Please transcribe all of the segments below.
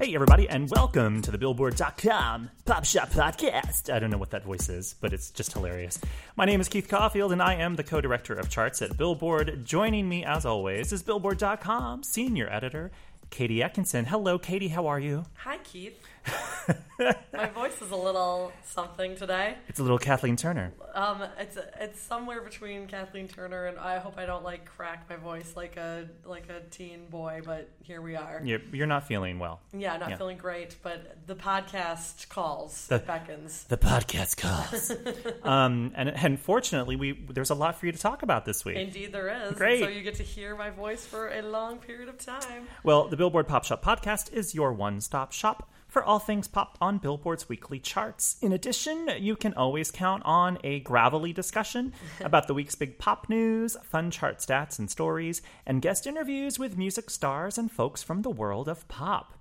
Hey, everybody, and welcome to the Billboard.com Pop Shop Podcast. I don't know what that voice is, but it's just hilarious. My name is Keith Caulfield, and I am the co director of charts at Billboard. Joining me, as always, is Billboard.com senior editor, Katie Atkinson. Hello, Katie, how are you? Hi, Keith. My voice is a little something today. It's a little Kathleen Turner. Um, it's it's somewhere between Kathleen Turner and I hope I don't like crack my voice like a like a teen boy, but here we are. You're, you're not feeling well. Yeah, not Yeah. feeling great, but the podcast calls, The- it beckons. The podcast calls. um, and, and fortunately, we there's a lot for you to talk about this week. Indeed, there is. Great. So you get to hear my voice for a long period of time. Well, the Billboard Pop Shop podcast is your one stop shop for all things pop on Billboard's weekly charts. In addition, you can always count on a gravelly discussion about the week's big pop news, fun chart stats and stories, and guest interviews with music stars and folks from the world of pop.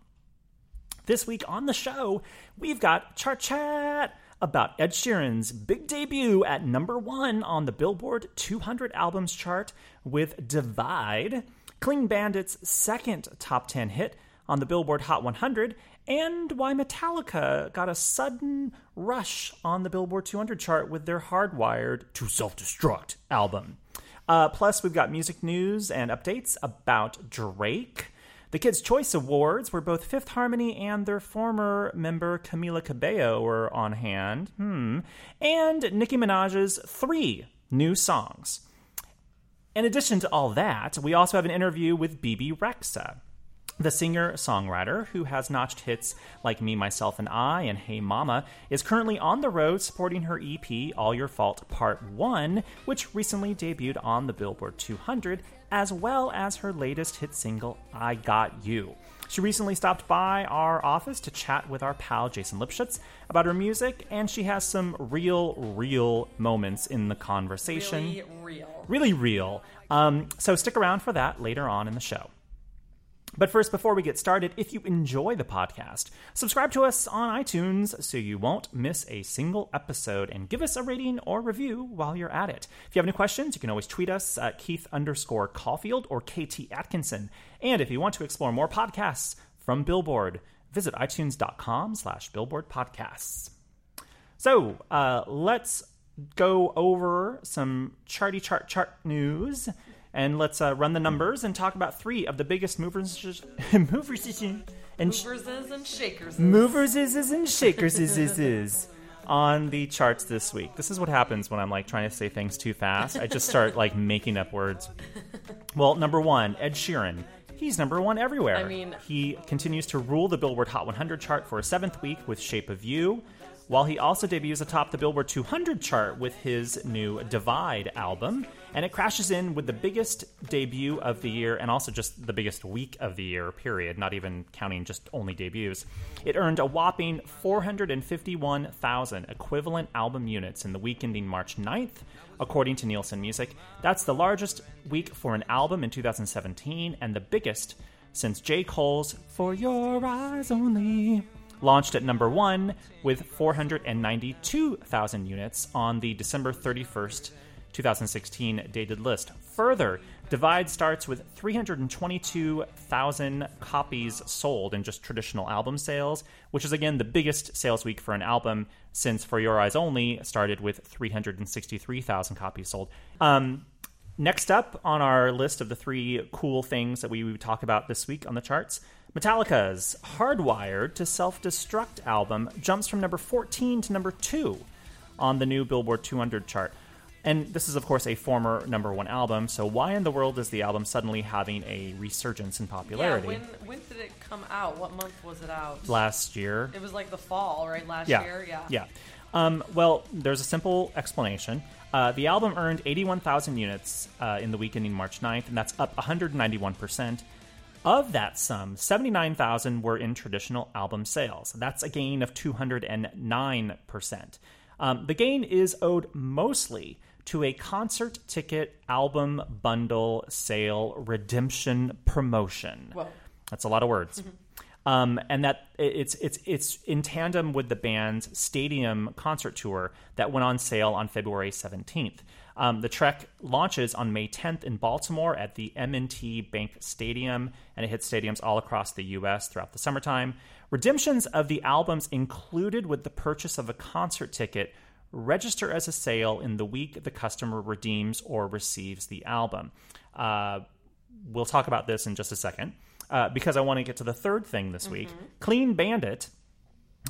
This week on the show, we've got Chart Chat about Ed Sheeran's big debut at number one on the Billboard 200 Albums chart with Divide, Clean Bandit's second top 10 hit on the Billboard Hot 100, and why Metallica got a sudden rush on the Billboard 200 chart with their Hardwired to Self Destruct album. Uh, plus, we've got music news and updates about Drake. The Kids' Choice Awards, where both Fifth Harmony and their former member Camila Cabello were on hand. Hmm. And Nicki Minaj's three new songs. In addition to all that, we also have an interview with Bebe Rexha, the singer songwriter who has notched hits like Me, Myself, and I and Hey Mama is currently on the road supporting her EP All Your Fault Part 1, which recently debuted on the Billboard 200, as well as her latest hit single I Got You. She recently stopped by our office to chat with our pal Jason Lipshutz about her music, and she has some real, real moments in the conversation Really real. really real. Um, so stick around for that later on in the show. But first, before we get started, if you enjoy the podcast, subscribe to us on iTunes so you won't miss a single episode and give us a rating or review while you're at it. If you have any questions, you can always tweet us at Keith underscore Caulfield or KT Atkinson. And if you want to explore more podcasts from Billboard, visit itunes.com slash billboard podcasts. So uh, let's go over some charty chart chart news, and let's uh, run the numbers and talk about three of the biggest movers, movers and Movers and shakers. movers is and shakers is is is on the charts this week. This is what happens when I'm like trying to say things too fast. I just start like making up words. Well, number one, Ed Sheeran. He's number one everywhere. I mean- he continues to rule the Billboard Hot 100 chart for a seventh week with Shape of You, while he also debuts atop the Billboard 200 chart with his new Divide album. And it crashes in with the biggest debut of the year and also just the biggest week of the year, period, not even counting just only debuts. It earned a whopping 451,000 equivalent album units in the week ending March 9th, according to Nielsen Music. That's the largest week for an album in 2017 and the biggest since J. Cole's For Your Eyes Only launched at number one with 492,000 units on the December 31st, 2016 dated list. Further, Divide starts with 322,000 copies sold in just traditional album sales, which is again the biggest sales week for an album since For Your Eyes Only started with 363,000 copies sold. Um, Next up on our list of the three cool things that we would talk about this week on the charts, Metallica's Hardwired to Self Destruct album jumps from number 14 to number 2 on the new Billboard 200 chart. And this is, of course, a former number one album, so why in the world is the album suddenly having a resurgence in popularity? Yeah, when when did it come out? What month was it out? Last year. It was like the fall, right? Last yeah. year, yeah. Yeah. Um, well, there's a simple explanation. Uh, the album earned 81,000 units uh, in the week ending March 9th, and that's up 191%. Of that sum, 79,000 were in traditional album sales. That's a gain of 209%. Um, the gain is owed mostly to a concert ticket album bundle sale redemption promotion. Whoa. That's a lot of words. Um, and that it's it's it's in tandem with the band's stadium concert tour that went on sale on February 17th. Um, the trek launches on May 10th in Baltimore at the M&T Bank Stadium, and it hits stadiums all across the U.S. throughout the summertime. Redemptions of the albums included with the purchase of a concert ticket register as a sale in the week the customer redeems or receives the album. Uh, we'll talk about this in just a second uh, because I want to get to the third thing this week. Clean Bandit,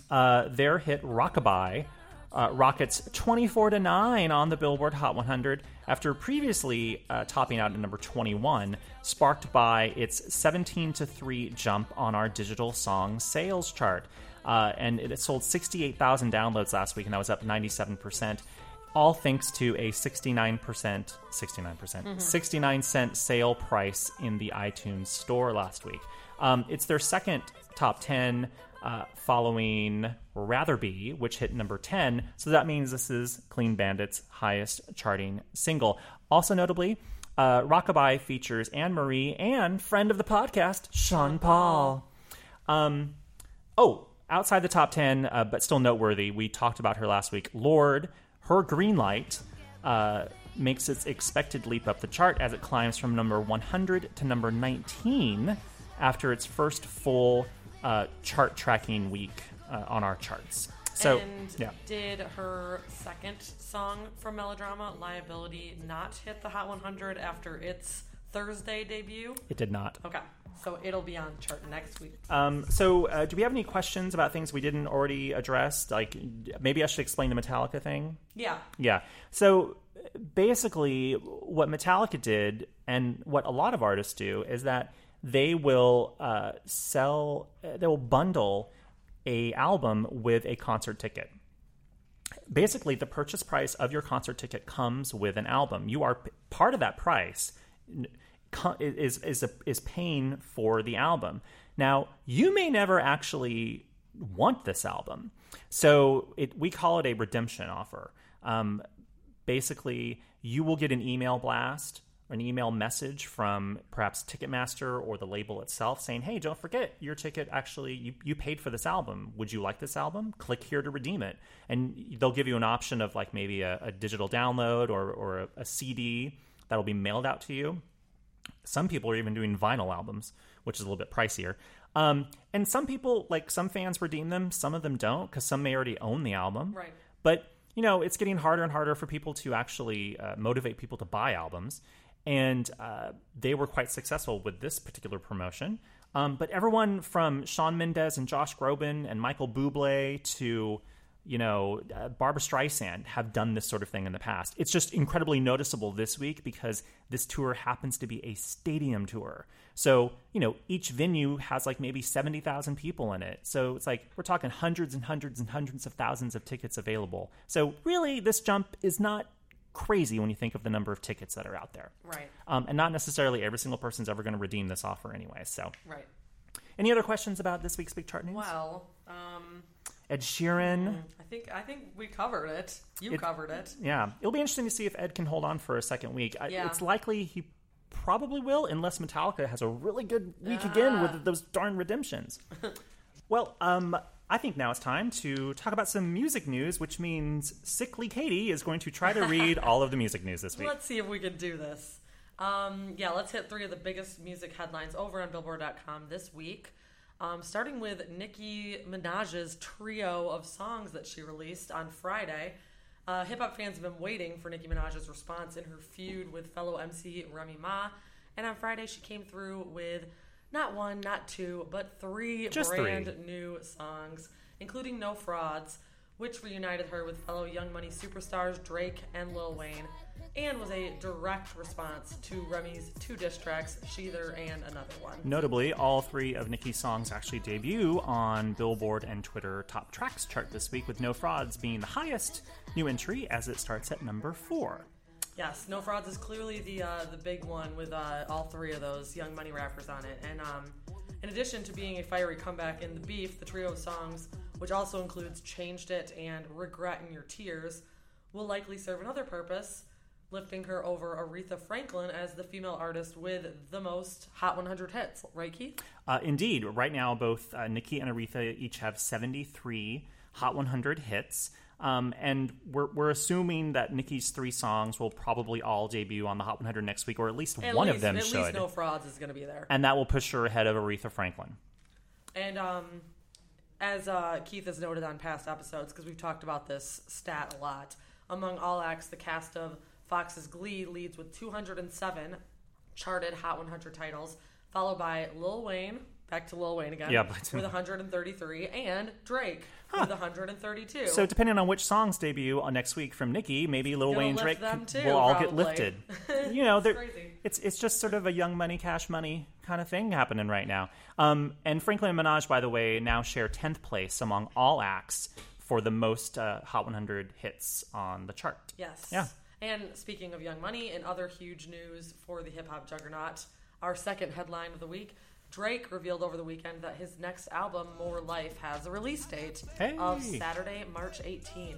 uh, their hit Rockabye. Uh, rockets 24 to 9 on the Billboard Hot 100 after previously uh, topping out at number 21, sparked by its 17 to 3 jump on our digital song sales chart. Uh, and it sold 68,000 downloads last week, and that was up 97%. All thanks to a 69%, 69%, percent 69 cent sale price in the iTunes store last week. Um, it's their second top 10 uh, following Rather Be, which hit number 10. So that means this is Clean Bandit's highest charting single. Also, notably, uh, Rockabye features Anne Marie and friend of the podcast, Sean Paul. Um, oh, outside the top 10, uh, but still noteworthy, we talked about her last week. Lorde, her green light uh, makes its expected leap up the chart as it climbs from number 100 to number 19 after its first full uh, chart tracking week uh, on our charts. So, and yeah. did her second song from Melodrama, Liability, not hit the Hot 100 after its Thursday debut? It did not. Okay, so it'll be on chart next week. Um, so, uh, do we have any questions about things we didn't already address? Like, maybe I should explain the Metallica thing. Yeah. Yeah. So basically, what Metallica did, and what a lot of artists do, is that they will uh, sell, they will bundle a album with a concert ticket. Basically, the purchase price of your concert ticket comes with an album. You are part of that price is is a, is paying for the album. Now, you may never actually want this album, so it, we call it a redemption offer. Um, basically, you will get an email blast or an email message from perhaps Ticketmaster or the label itself saying, "Hey, don't forget your ticket. Actually, you, you paid for this album. Would you like this album? Click here to redeem it." And they'll give you an option of like maybe a, a digital download or or a, a CD that'll be mailed out to you. Some people are even doing vinyl albums, which is a little bit pricier. Um, and some people, like some fans, redeem them. Some of them don't because some may already own the album. Right. But you know, it's getting harder and harder for people to actually uh, motivate people to buy albums. And uh, they were quite successful with this particular promotion. Um, but everyone from Shawn Mendes and Josh Groban and Michael Bublé to you know, uh, Barbra Streisand have done this sort of thing in the past. It's just incredibly noticeable this week because this tour happens to be a stadium tour. So, you know, each venue has like maybe 70,000 people in it. So it's like we're talking hundreds and hundreds and hundreds of thousands of tickets available. So, really, this jump is not crazy when you think of the number of tickets that are out there. Right. Um, and not necessarily every single person's ever going to redeem this offer anyway. So, Right. any other questions about this week's big chart news? Well, um, Ed Sheeran. I think I think we covered it. You It- covered it. Yeah, it'll be interesting to see if Ed can hold on for a second week. I- Yeah. It's likely he probably will, unless Metallica has a really good week again Ah. with those darn redemptions. well, um, I think now it's time to talk about some music news, which means Sickly Katie is going to try to read all of the music news this week. Let's see if we can do this. Um, yeah, let's hit three of the biggest music headlines over on Billboard.com this week. Um, starting with Nicki Minaj's trio of songs that she released on Friday. Uh, Hip hop fans have been waiting for Nicki Minaj's response in her feud with fellow MC Remy Ma, and on Friday she came through with not one, not two, but three Just brand three. new songs, including No Frauds, which reunited her with fellow Young Money superstars Drake and Lil Wayne, and was a direct response to Remy's two diss tracks, Shether and Another One. Notably, all three of Nicki's songs actually debut on Billboard and Twitter Top Tracks chart this week, with No Frauds being the highest new entry as it starts at number four. Yes, No Frauds is clearly the uh, the big one with uh, all three of those Young Money rappers on it. And um, in addition to being a fiery comeback in the beef, the trio of songs, which also includes "Changed It" and "Regret in Your Tears," will likely serve another purpose, lifting her over Aretha Franklin as the female artist with the most Hot 100 hits. Right, Keith? Uh, indeed, right now both uh, Nicki and Aretha each have 73 Hot 100 hits. Um, and we're, we're assuming that Nicki's three songs will probably all debut on the Hot 100 next week, or at least At one least, of them at should. least No Frauds is going to be there. and that will push her ahead of Aretha Franklin. And um, as uh, Keith has noted on past episodes, because we've talked about this stat a lot, among all acts, the cast of Fox's Glee leads with 207 charted Hot 100 titles, followed by Lil Wayne, back to Lil Wayne again, Yeah, but- with 133, and Drake with 132. So depending on which songs debut on next week from Nicki, maybe Lil Wayne lift Drake them too, will all probably. get lifted. you know, they're- crazy. it's it's just sort of a young money, cash money kind of thing happening right now. Um, and Franklin and Minaj, by the way, now share tenth place among all acts for the most uh, Hot 100 hits on the chart. Yes. Yeah. And speaking of Young Money and other huge news for the hip hop juggernaut, our second headline of the week. Drake revealed over the weekend that his next album, More Life, has a release date of Saturday, March 18.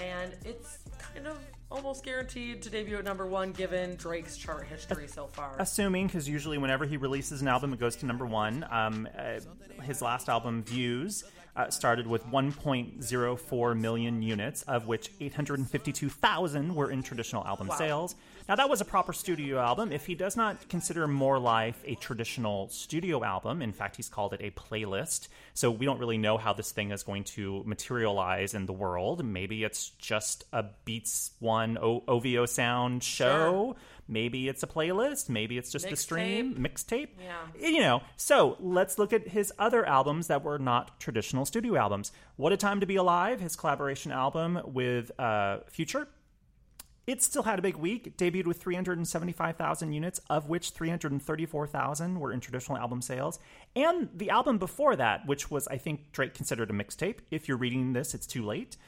And it's kind of almost guaranteed to debut at number one given Drake's chart history so far. Assuming, because usually whenever he releases an album, it goes to number one. Um, uh, his last album, Views, uh, started with 1.04 million units, of which 852,000 were in traditional album sales. Now, that was a proper studio album. If he does not consider More Life a traditional studio album, in fact, he's called it a playlist. So we don't really know how this thing is going to materialize in the world. Maybe it's just a Beats One o- OVO sound show. Maybe it's a playlist. Maybe it's just a stream mixtape. Yeah. You know. So let's look at his other albums that were not traditional studio albums. What a Time to Be Alive, his collaboration album with uh, Future. It still had a big week. It debuted with 375,000 units, of which 334,000 were in traditional album sales. And the album before that, which was, I think, Drake considered a mixtape. If you're reading this, it's too late.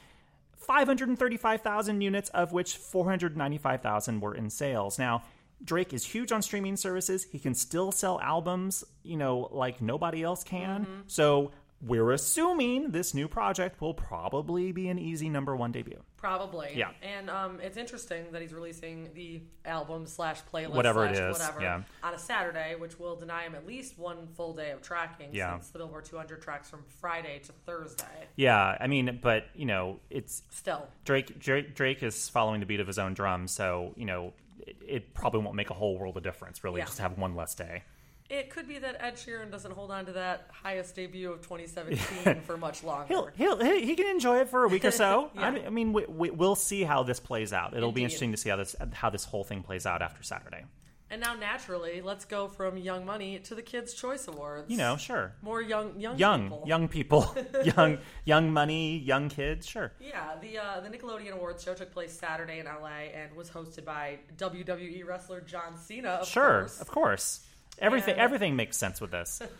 535,000 units, of which 495,000 were in sales. Now, Drake is huge on streaming services. He can still sell albums, you know, like nobody else can. Mm-hmm. So we're assuming this new project will probably be an easy number one debut. Probably. Yeah. And um, it's interesting that he's releasing the album slash playlist Whatever it slash is, whatever yeah. on a Saturday, which will deny him at least one full day of tracking Yeah. since the Billboard 200 tracks from Friday to Thursday. Yeah, I mean, but you know, it's Still. Drake. Drake, Drake is following the beat of his own drum, so you know, it, it probably won't make a whole world of difference, really, Yeah. just to have one less day. It could be that Ed Sheeran doesn't hold on to that highest debut of 2017 for much longer. He'll, he'll he he can enjoy it for a week or so. Yeah. I, I mean, we, we, we'll see how this plays out. It'll be interesting to see how this how this whole thing plays out after Saturday. and now, naturally, let's go from Young Money to the Kids' Choice Awards. You know, sure, more young, young, young people. young people, young young money, young kids, sure. Yeah, the uh, the Nickelodeon Awards show took place Saturday in LA and was hosted by WWE wrestler John Cena. Of Sure, course. of course. Everything And- everything makes sense with this.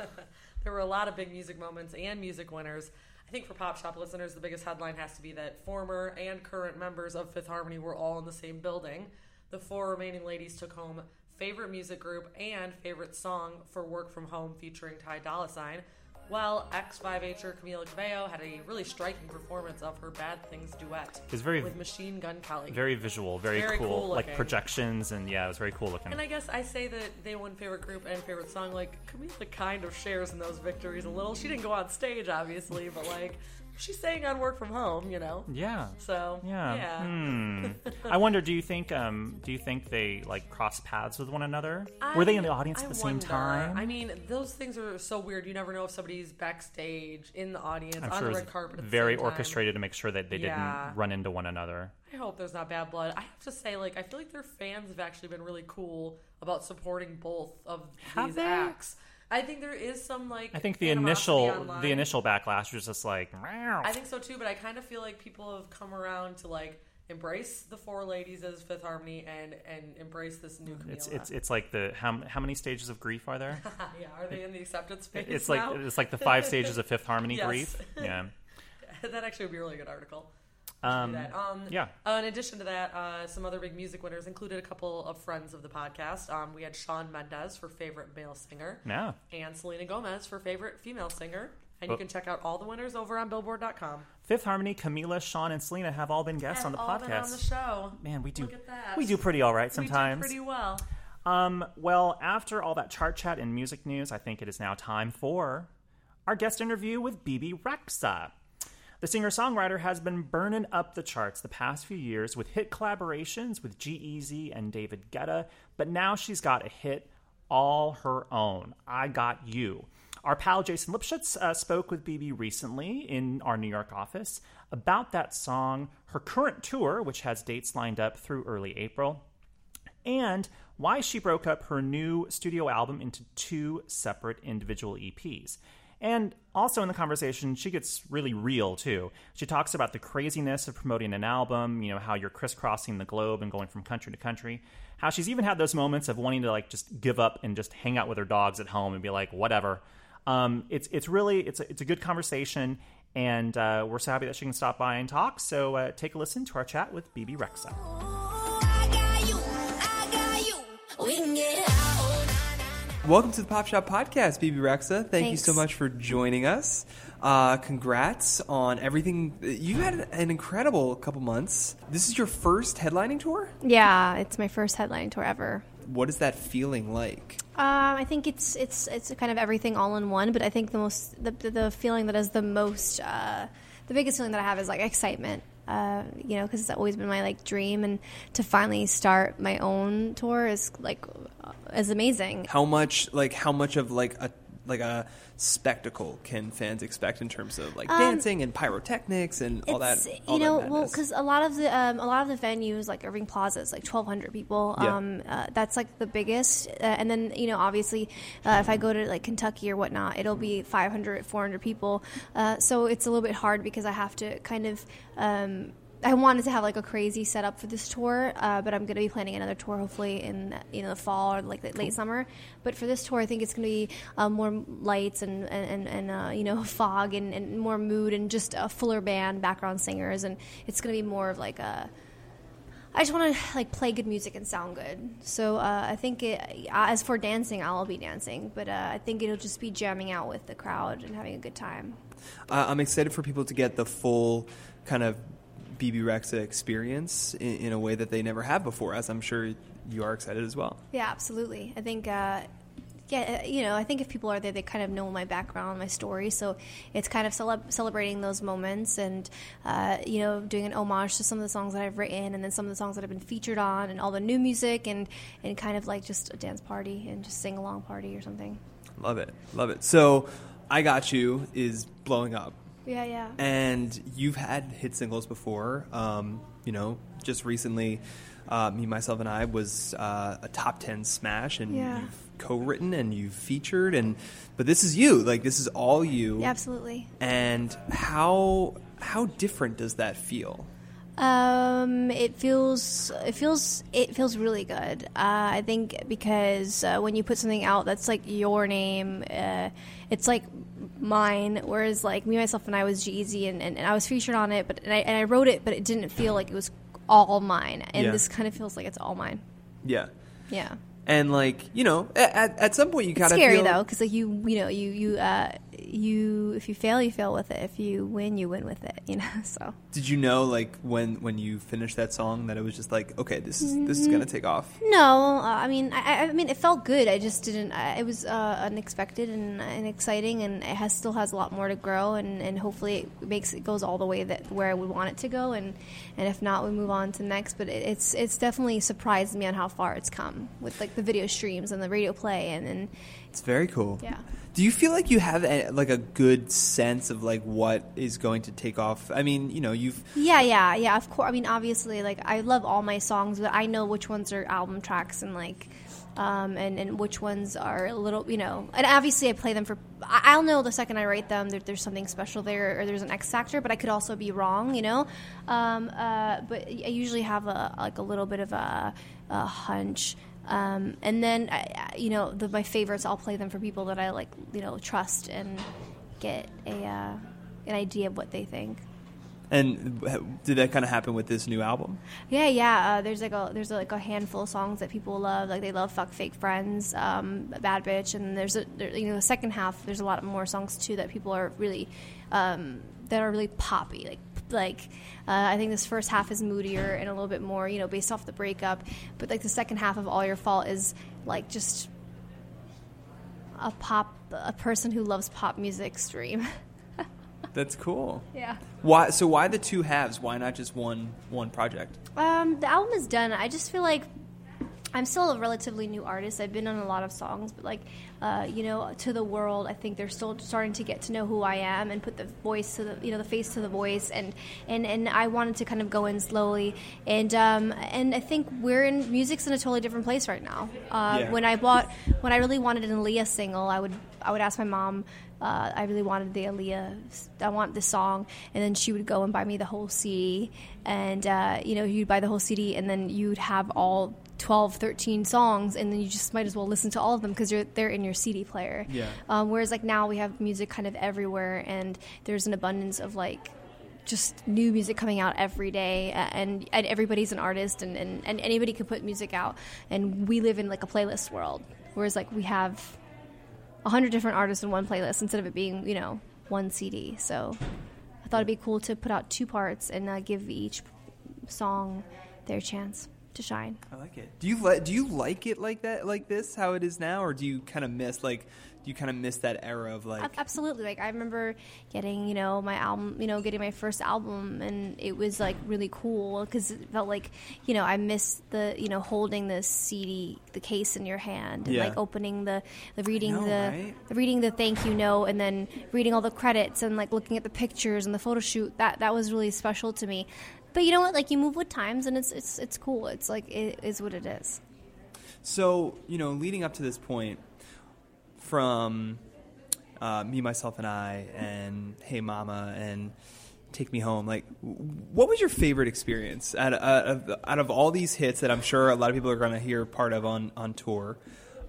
There were a lot of big music moments and music winners. I think for Pop Shop listeners, the biggest headline has to be that former and current members of Fifth Harmony were all in the same building. The four remaining ladies took home favorite music group and favorite song for Work From Home featuring Ty Dolla Sign, while X5Her Camila Cabello had a really striking performance of her Bad Things duet It's very- with Machine Gun Kelly. Very visual, very, Very cool, cool like projections, and yeah, it was very cool looking. And I guess I say that they won favorite group and favorite song. Like Camila kind of shares in those victories a little. She didn't go on stage, obviously, but like she's saying on work from home, you know. Yeah. So Yeah. yeah. Hmm. I wonder. Do you think? Um. Do you think they like cross paths with one another? Were they in the audience I at the same time? I mean, those things are so weird. You never know if somebody's backstage in the audience I'm on sure the red carpet. Very same time. orchestrated to make sure that they Yeah. didn't run into one another. I hope there's not bad blood. I have to say, like, I feel like their fans have actually been really cool about supporting both of Have these they? acts. I think there is some like. I think the initial online. the initial backlash was just like. "Meow." I think so too, but I kind of feel like people have come around to like embrace the four ladies as Fifth Harmony and and embrace this new Camila. It's it's it's like the how how many stages of grief are there? yeah, are they in the acceptance phase? It's like it's like the five stages of Fifth Harmony Yes. grief. Yeah. that actually would be a really good article. We Um. Um, yeah. uh, in addition to that, uh, some other big music winners included a couple of friends of the podcast. Um, we had Shawn Mendes for favorite male singer, Yeah. and Selena Gomez for favorite female singer. And you can check out all the winners over on Billboard.com. Fifth Harmony, Camila, Shawn, and Selena have all been guests on the Have all been podcast. on the show. Man, we do Look at that. we do pretty all right We sometimes. do pretty well. Um, well, after all that chart chat and music news, I think it is now time for our guest interview with Bebe Rexha. The singer songwriter has been burning up the charts the past few years with hit collaborations with G-Eazy and David Guetta, but now she's got a hit all her own I Got You. Our pal Jason Lipshutz uh, spoke with Bebe recently in our New York office about that song, her current tour, which has dates lined up through early April, and why she broke up her new studio album into two separate individual EPs. And also in the conversation, she gets really real too. She talks about the craziness of promoting an album, you know, how you're crisscrossing the globe and going from country to country. How she's even had those moments of wanting to like just give up and just hang out with her dogs at home and be like, whatever. Um, it's it's really it's a, it's a good conversation, and uh, we're so happy that she can stop by and talk. So uh, take a listen to our chat with Bebe Rexha. Welcome to the Pop Shop Podcast, Bebe Rexha. Thank you so much for joining us. Uh, congrats on everything. You had an incredible couple months. This is your first headlining tour? Yeah, it's my first headlining tour ever. What is that feeling like? Um, I think it's it's it's kind of everything all in one, but I think the most the, the, the feeling that is the most uh, the biggest feeling that I have is like excitement. Uh, you know, because it's always been my like dream, and to finally start my own tour is like uh, is amazing. How much, like, how much of like a like a spectacle can fans expect in terms of like Um, dancing and pyrotechnics and all that? All you that know, well, because a lot of the um, a lot of the venues like Irving Plaza is like twelve hundred people. Yeah. Um, uh, that's like the biggest, uh, and then you know, obviously, uh, if I go to like Kentucky or whatnot, it'll be 500, 400 people. Uh, so it's a little bit hard because I have to kind of. I wanted to have like a crazy setup for this tour, uh, but I'm going to be planning another tour hopefully in you know the fall or like the late summer. But for this tour, I think it's going to be uh, more lights and and, and, and uh, you know fog and, and more mood and just a fuller band, background singers, and it's going to be more of like a. I just want to like play good music and sound good. So uh, I think it, as for dancing, I'll be dancing, but uh, I think it'll just be jamming out with the crowd and having a good time. Uh, I'm excited for people to get the full kind of Bebe Rexha experience in, in a way that they never have before, as I'm sure you are excited as well. Yeah, absolutely. I think, uh, yeah, uh, you know, I think if people are there, they kind of know my background, my story. So it's kind of celeb- celebrating those moments and, uh, you know, doing an homage to some of the songs that I've written and then some of the songs that I've been featured on and all the new music and, and kind of like just a dance party and just sing along party or something. Love it, love it. So, I Got You is blowing up. Yeah, yeah. And you've had hit singles before. Um, you know, just recently, uh, me, myself, and I was uh, a top ten smash, and Yeah. you've co-written and you've featured, and but this is you. Like this is all you. Yeah, absolutely. And how how different does that feel? Um, it feels it feels it feels really good. Uh, I think because uh, when you put something out that's like your name, uh, it's like mine. Whereas like me myself and I was G-Eazy and, and, and I was featured on it, but and I, and I wrote it, but it didn't feel like it was all mine. And Yeah. this kind of feels like it's all mine. Yeah. Yeah. And like you know, at, at some point you kind of scary feel, though, because like you, you know, you you uh, you if you fail, you fail with it. If you win, you win with it. You know. So Did you know like when when you finished that song that it was just like okay this is this is gonna take off? no, uh, I mean, I, I mean, it felt good. I just didn't. I, it was uh, unexpected and, and exciting, and it has still has a lot more to grow, and, and hopefully it makes it goes all the way that where I would want it to go, and and if not, we move on to next. But it, it's it's definitely surprised me on how far it's come with like the video streams and the radio play, and and It's very cool. Yeah. Do you feel like you have a, like a good sense of like what is going to take off? I mean, you know, you've Yeah, yeah, yeah. Of course. I mean, obviously, like I love all my songs, but I know which ones are album tracks and like, um, and and which ones are a little, you know. And obviously, I play them for. I'll know the second I write them that there's something special there or there's an X factor, but I could also be wrong, you know. Um, uh, but I usually have a like a little bit of a, a hunch. Um, and then, I, you know, the, my favorites, I'll play them for people that I like, you know, trust and get a uh, an idea of what they think. and did that kind of happen with this new album? Yeah, yeah. Uh, there's like a there's like a handful of songs that people love. Like they love "Fuck Fake Friends," um, "Bad Bitch," and there's a there, you know the second half. There's a lot more songs too that people are really um, that are really poppy. Like like uh, I think this first half is moodier and a little bit more you know based off the breakup. But like the second half of "All Your Fault" is like just a pop a person who loves pop music stream. That's cool. yeah. Why? So why the two halves? Why not just one one project? Um, the album is done. I just feel like I'm still a relatively new artist. I've been on a lot of songs, but like, uh, you know, to the world, I think they're still starting to get to know who I am and put the voice to the, you know, the face to the voice, and and and I wanted to kind of go in slowly, and um, and I think we're in music's in a totally different place right now. Uh, Yeah. When I bought, when I really wanted an Aaliyah single, I would I would ask my mom. Uh, I really wanted the Aaliyah. I want this song, and then she would go and buy me the whole CD, and uh, you know you'd buy the whole CD, and then you'd have all 12, 13 songs, and then you just might as well listen to all of them because they're in your CD player. Yeah. Um, whereas like now we have music kind of everywhere, and there's an abundance of like just new music coming out every day, and, and everybody's an artist, and, and, and anybody can put music out, and we live in like a playlist world. Whereas like we have a hundred different artists in one playlist instead of it being you know one CD. So I thought it'd be cool to put out two parts and uh, give each song their chance to shine. I like it. Do you li- do you like it like that, like this, how it is now, or do you kind of miss like you kind of miss that era of like? Absolutely. Like I remember getting, you know, my album, you know, getting my first album, and it was like really cool because it felt like, you know, I missed the, you know, holding the CD, the case in your hand, and Yeah. like opening the, the reading know, the, right? the reading the thank you note, and then reading all the credits and like looking at the pictures and the photo shoot. That that was really special to me. But you know what? Like you move with times, and it's it's it's cool. It's like it is what it is. So you know, leading up to this point, from uh, me, myself, and I, and Hey Mama, and Take Me Home. Like, what was your favorite experience out of, out of, all these hits that I'm sure a lot of people are going to hear part of on on tour?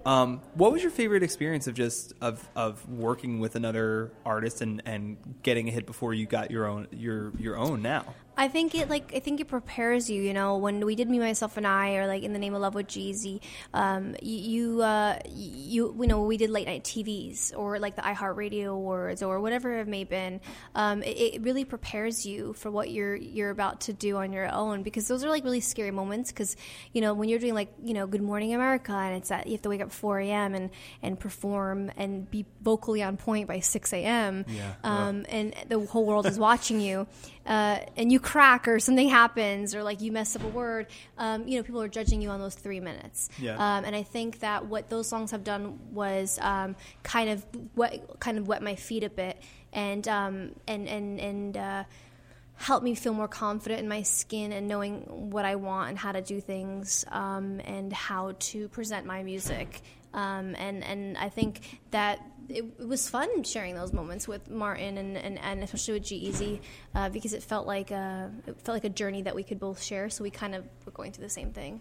Um, what was your favorite experience of just of, of working with another artist and, and getting a hit before you got your own your your own now? I think it like I think it prepares you. You know, when we did me, myself, and I, or like in the name of love with G-Eazy, um, you you, uh, you you know we did late night TVs or like the iHeartRadio Awards or whatever it may have been. Um, it, it really prepares you for what you're you're about to do on your own because those are like really scary moments. Because you know when you're doing like you know Good Morning America and it's that you have to wake up 4 a.m. and and perform and be vocally on point by 6 a.m. Yeah. Um, and the whole world is watching you, uh, and you crack or something happens or like you mess up a word, um, you know, people are judging you on those three minutes. Yeah. Um, and I think that what those songs have done was um, kind of wet, kind of wet my feet a bit, and um, and and and. Uh, help me feel more confident in my skin and knowing what I want and how to do things um, and how to present my music. Um, and and I think that it, it was fun sharing those moments with Martin and, and, and especially with G uh, because it felt like a, it felt like a journey that we could both share. So we kind of were going through the same thing.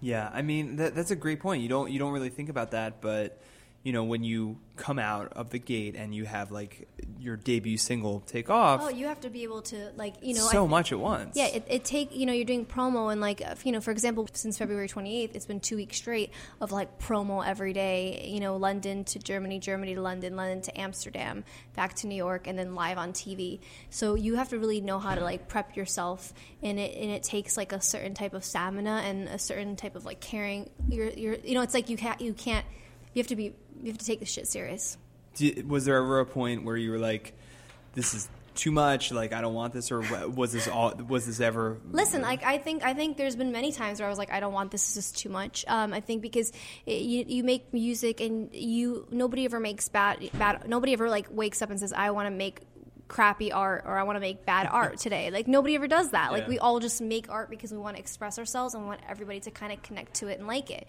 Yeah, I mean that, that's a great point. You don't you don't really think about that, but you know, when you come out of the gate and you have like your debut single take off, Oh, you have to be able to like you know so much at once. Yeah, it, it take you know you're doing promo and like you know for example since February 28th it's been two weeks straight of like promo every day you know London to Germany Germany to London London to Amsterdam back to New York and then live on TV so you have to really know how to like prep yourself and it and it takes like a certain type of stamina and a certain type of like caring you're, you're you know it's like you can't you can't you have to be you have to take this shit serious. Did, was there ever a point where you were like, "This is too much. Like, I don't want this," or was this all? Was this ever? Listen, like I think I think there's been many times where I was like, I don't want this. This is too much. Um, I think because it, you you make music and you nobody ever makes bad bad. Nobody ever like wakes up and says, I want to make crappy art or I want to make bad art today. Like nobody ever does that. Like Yeah. we all just make art because we want to express ourselves and want everybody to kind of connect to it and like it.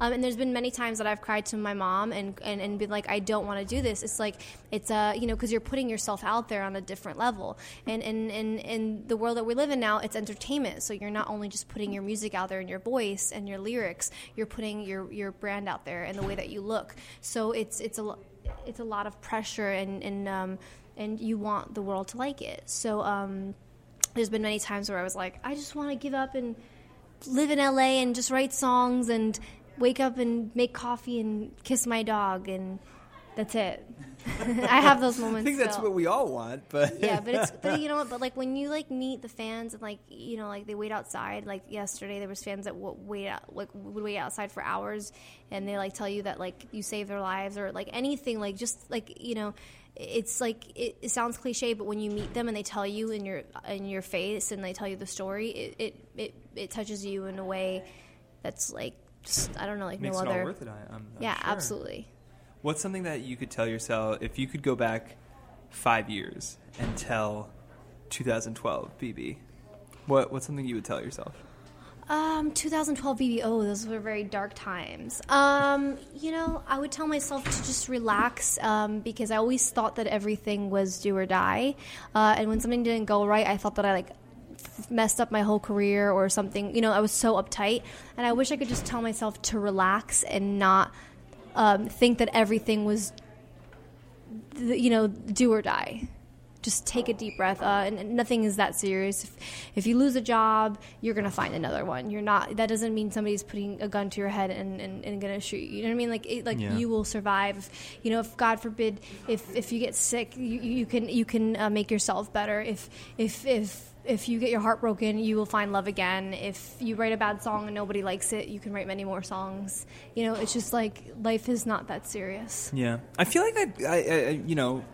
Um, and there's been many times that I've cried to my mom and and, and been like, I don't want to do this. It's like it's uh you know because you're putting yourself out there on a different level. And and and in the world that we live in now, it's entertainment. So you're not only just putting your music out there and your voice and your lyrics, you're putting your your brand out there and the way that you look. So it's it's a it's a lot of pressure and and um, and you want the world to like it. So um, there's been many times where I was like, I just want to give up and live in LA and just write songs and wake up and make coffee and kiss my dog and that's it. I have those moments. I think that's still. what we all want, but yeah, but it's but you know what? But like when you like meet the fans and like you know like they wait outside. Like yesterday, there was fans that would wait out like would wait outside for hours, and they like tell you that like you saved their lives or like anything like just like you know. It's like it, it sounds cliche, but when you meet them and they tell you in your in your face and they tell you the story, it it, it, it touches you in a way that's like just I don't know like makes no other. all worth it. I, I'm, I'm yeah, sure. absolutely. What's something that you could tell yourself if you could go back five years and tell 2012 Bebe? What what's something you would tell yourself? Um, 2012 BBO, those were very dark times. Um, you know, I would tell myself to just relax um, because I always thought that everything was do or die. Uh, and when something didn't go right, I thought that I like messed up my whole career or something. You know, I was so uptight. And I wish I could just tell myself to relax and not um, think that everything was, you know, do or die just take a deep breath uh, and, and nothing is that serious if, if you lose a job you're going to find another one you're not that doesn't mean somebody's putting a gun to your head and, and, and going to shoot you you know what i mean like it, like Yeah. you will survive you know if god forbid if if you get sick you, you can you can uh, make yourself better if if if if you get your heart broken, you will find love again. If you write a bad song and nobody likes it, you can write many more songs. You know, it's just like life is not that serious. Yeah, I feel like I, I, I you know,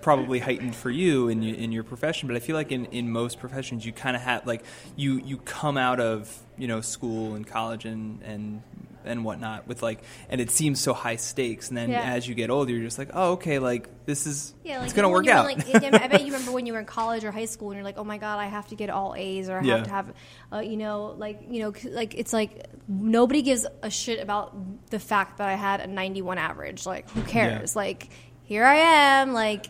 probably heightened for you in your, in your profession, but I feel like in, in most professions you kind of have like you you come out of you know school and college and and and whatnot with like and it seems so high stakes, and then Yeah. as you get older, you're just like, oh, okay, like this is Yeah, like it's gonna work when you were, out. Like, I bet you remember when you were in college or high school, and you're like, "Oh my god, I have to get all A's, or I Yeah. have to have, uh, you know, like you know, like it's like nobody gives a shit about the fact that I had a 91 average. Like, who cares? Like, here I am. Like,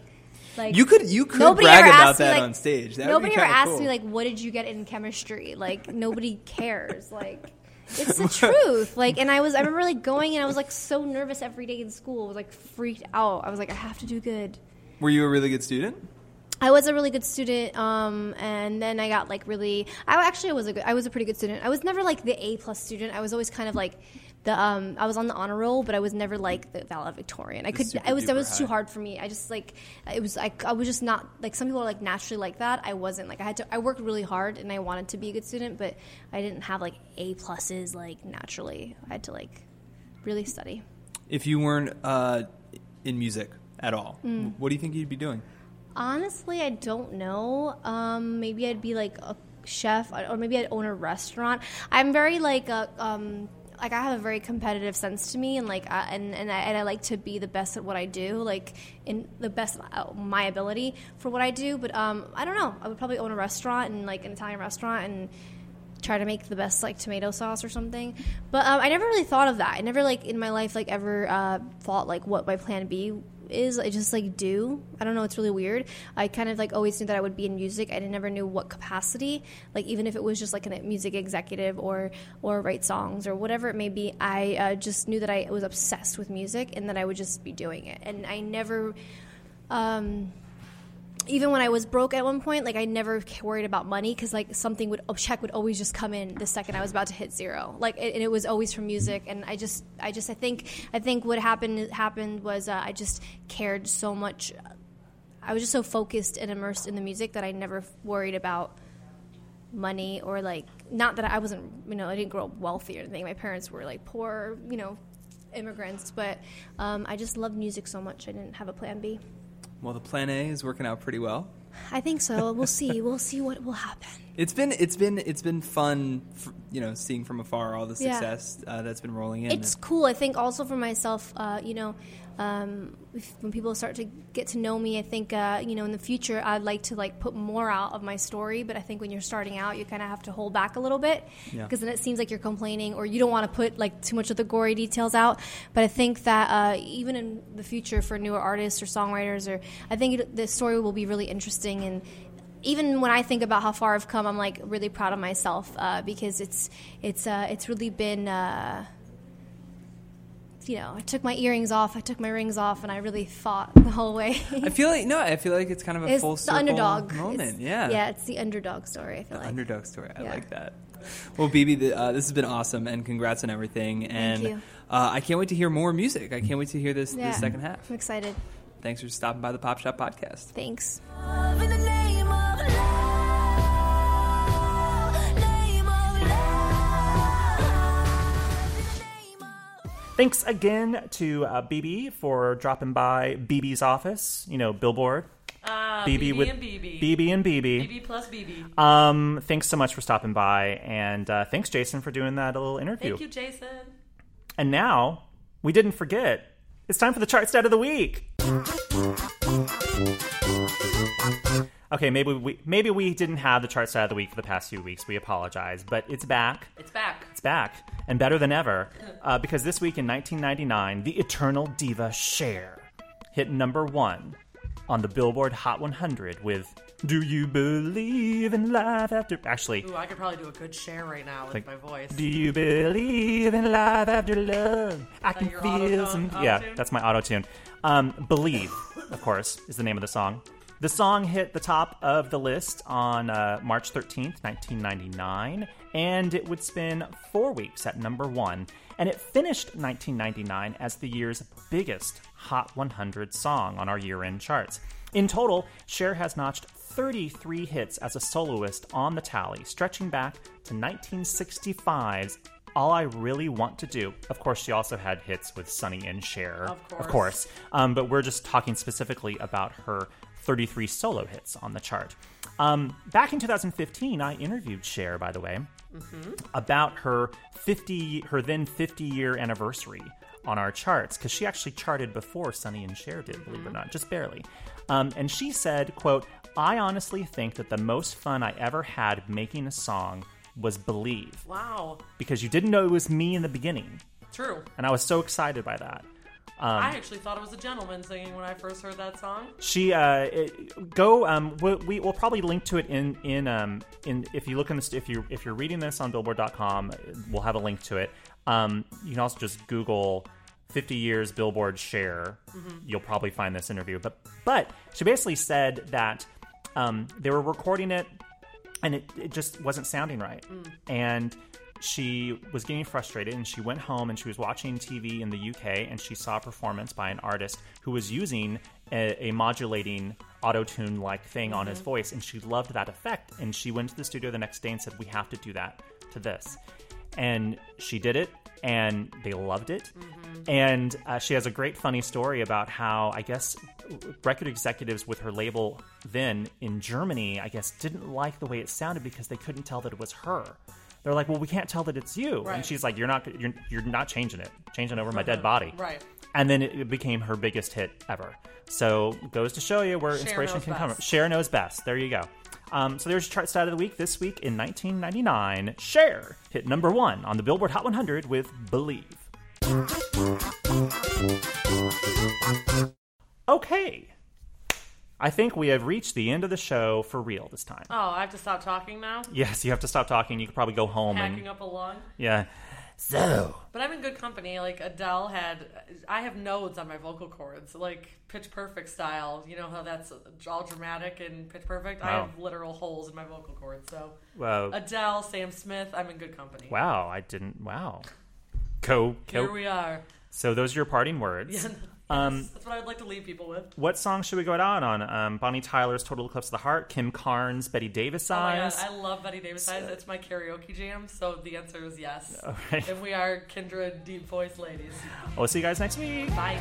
like You could- you could nobody brag about asked me, that like- on stage. That nobody ever asked cool. me like, "What did you get in chemistry?" Like, nobody cares. Like. It's the truth. Like, and I was, I remember like going and I was like so nervous every day in school. I was like freaked out. I was like, I have to do good. Were you a really good student? I was a really good student, um, and then I got like really. I actually was a good. I was a pretty good student. I was never like the A plus student. I was always kind of like the. Um, I was on the honor roll, but I was never like the valedictorian. I The could. I was. That was too hard for me. I just like. It was. I, I was just not like some people are like naturally like that. I wasn't. Like I had to. I worked really hard, and I wanted to be a good student, but I didn't have like A pluses like naturally. I had to like really study. If you weren't uh, in music at all, Mm. what do you think you'd be doing? Honestly, I don't know. Um, maybe I'd be like a chef, or maybe I'd own a restaurant. I'm very like a um, like I have a very competitive sense to me, and like and and I, and I like to be the best at what I do, like in the best of my ability for what I do. But um, I don't know. I would probably own a restaurant and like an Italian restaurant and try to make the best like tomato sauce or something. But um, I never really thought of that. I never like in my life like ever uh, thought like what my plan B is. I just like do. I don't know. It's really weird. I kind of like always knew that I would be in music. I never knew what capacity. Like even if it was just like a music executive or or write songs or whatever it may be. I uh, just knew that I was obsessed with music and that I would just be doing it. And I never. Um, even when I was broke at one point, like I never worried about money because like something would a check would always just come in the second I was about to hit zero. Like it, and it was always from music, and I just I just I think I think what happened happened was uh, I just cared so much. I was just so focused and immersed in the music that I never worried about money or like not that I wasn't you know I didn't grow up wealthy or anything. My parents were like poor you know immigrants, but um, I just loved music so much I didn't have a plan B. Well, the plan A is working out pretty well. I think so. We'll see. We'll see what will happen. It's been it's been it's been fun, f you know, seeing from afar all the Yeah. success uh, that's been rolling in. It's cool. I think also for myself, uh, you know, um, if, when people start to get to know me, I think uh, you know in the future I'd like to like put more out of my story. But I think when you're starting out, you kind of have to hold back a little bit Yeah. because then it seems like you're complaining or you don't want to put like too much of the gory details out. But I think that uh, even in the future for newer artists or songwriters, or I think it, the story will be really interesting and. Even when I think about how far I've come, I'm like really proud of myself uh, because it's it's uh, it's really been uh, you know, I took my earrings off, I took my rings off, and I really fought the whole way. I feel like no, I feel like it's kind of a full. it's full the circle underdog moment. It's- yeah, yeah, it's the underdog story. I feel like. underdog story. I Yeah. like that. Well, Bebe, the, uh, this has been awesome, and congrats on everything. And you. Uh, I can't wait to hear more music. I can't wait to hear this Yeah, the second half. I'm excited. Thanks for stopping by the Pop Shop Podcast. Thanks. Thanks again to uh, Bebe for dropping by BB's office. You know, Billboard. Ah, BB BB with and BB. BB and BB. BB plus BB. Um, thanks so much for stopping by, and uh, thanks Jason for doing that little interview. Thank you, Jason. And now we didn't forget. It's time for the chart stat of the week. Okay, maybe we maybe we didn't have the chart stat of the week for the past few weeks. We apologize, but it's back. It's back. It's back and better than ever uh, because this week in 1999, the Eternal Diva Cher hit number one on the Billboard Hot 100 with "Do You Believe in Life After." Actually, Ooh, I could probably do a good Cher right now with like, my voice. Do you believe in life after love? I can feel auto-tune- some. Yeah, auto-tune? that's my auto tune. Um, believe, of course, is the name of the song. The song hit the top of the list on uh, March 13th, 1999, and it would spin four weeks at number one. And it finished 1999 as the year's biggest Hot 100 song on our year end charts. In total, Cher has notched 33 hits as a soloist on the tally, stretching back to 1965's All I Really Want to Do. Of course, she also had hits with Sonny and Cher. Of course. Um, but we're just talking specifically about her 33 solo hits on the chart. Um, back in 2015, I interviewed Cher, by the way, about her 50, her then 50 year anniversary on our charts because she actually charted before Sonny and Cher did, believe it or not, just barely. Um, and she said, "quote I honestly think that the most fun I ever had making a song was Believe Wow. because you didn't know it was me in the beginning, True. and I was so excited by that." Um, I actually thought it was a gentleman singing when I first heard that song. She uh, it, go. Um, we, we will probably link to it in in um in if you look in this if you if you're reading this on Billboard.com, we'll have a link to it. Um, you can also just Google 50 years Billboard Cher. Mhm. You'll probably find this interview. But but she basically said that um, they were recording it and it, it just wasn't sounding right. Mm. And she was getting frustrated and she went home and she was watching TV in the UK and she saw a performance by an artist who was using a, a modulating auto tune like thing on his Mhm. voice and she loved that effect and she went to the studio the next day and said we have to do that to this. And she did it and they loved it. And uh, she has a great funny story about how i guess record executives with her label then in germany i guess didn't like the way it sounded because they couldn't tell that it was her they're like well we can't tell that it's you and she's like you're not you're, you're not changing it changing over my dead body Right. and then it, became her biggest hit ever so goes to show you where Cher inspiration knows can come best. Cher knows best. There you go. Um, so there's your chart stat of the week. This week in 1999, Cher hit number one on the Billboard Hot 100 with Believe. Okay. I think we have reached the end of the show for real this time. Oh, I have to stop talking now? Yes, you have to stop talking. You could probably go home Hacking and up a lung? yeah. So But I'm in good company. Like Adele had, I have nodes on my vocal cords, like Pitch Perfect style. You know how that's all dramatic and Pitch Perfect. I Wow. have literal holes in my vocal cords. So Wow. Adele, Sam Smith, I'm in good company. wow, I didn't. Wow. Co, Here we are. So those are your parting words. Yeah, Um, That's what I'd like to leave people with. what song should we go out on? Um, Bonnie Tyler's "Total Eclipse of the Heart," Kim Carnes' "Bette Davis Oh my god, Eyes." I love Bette Davis Eyes. It's my karaoke jam, so the answer is yes. Okay. And we are kindred deep voice ladies. We'll see you guys next week. Bye.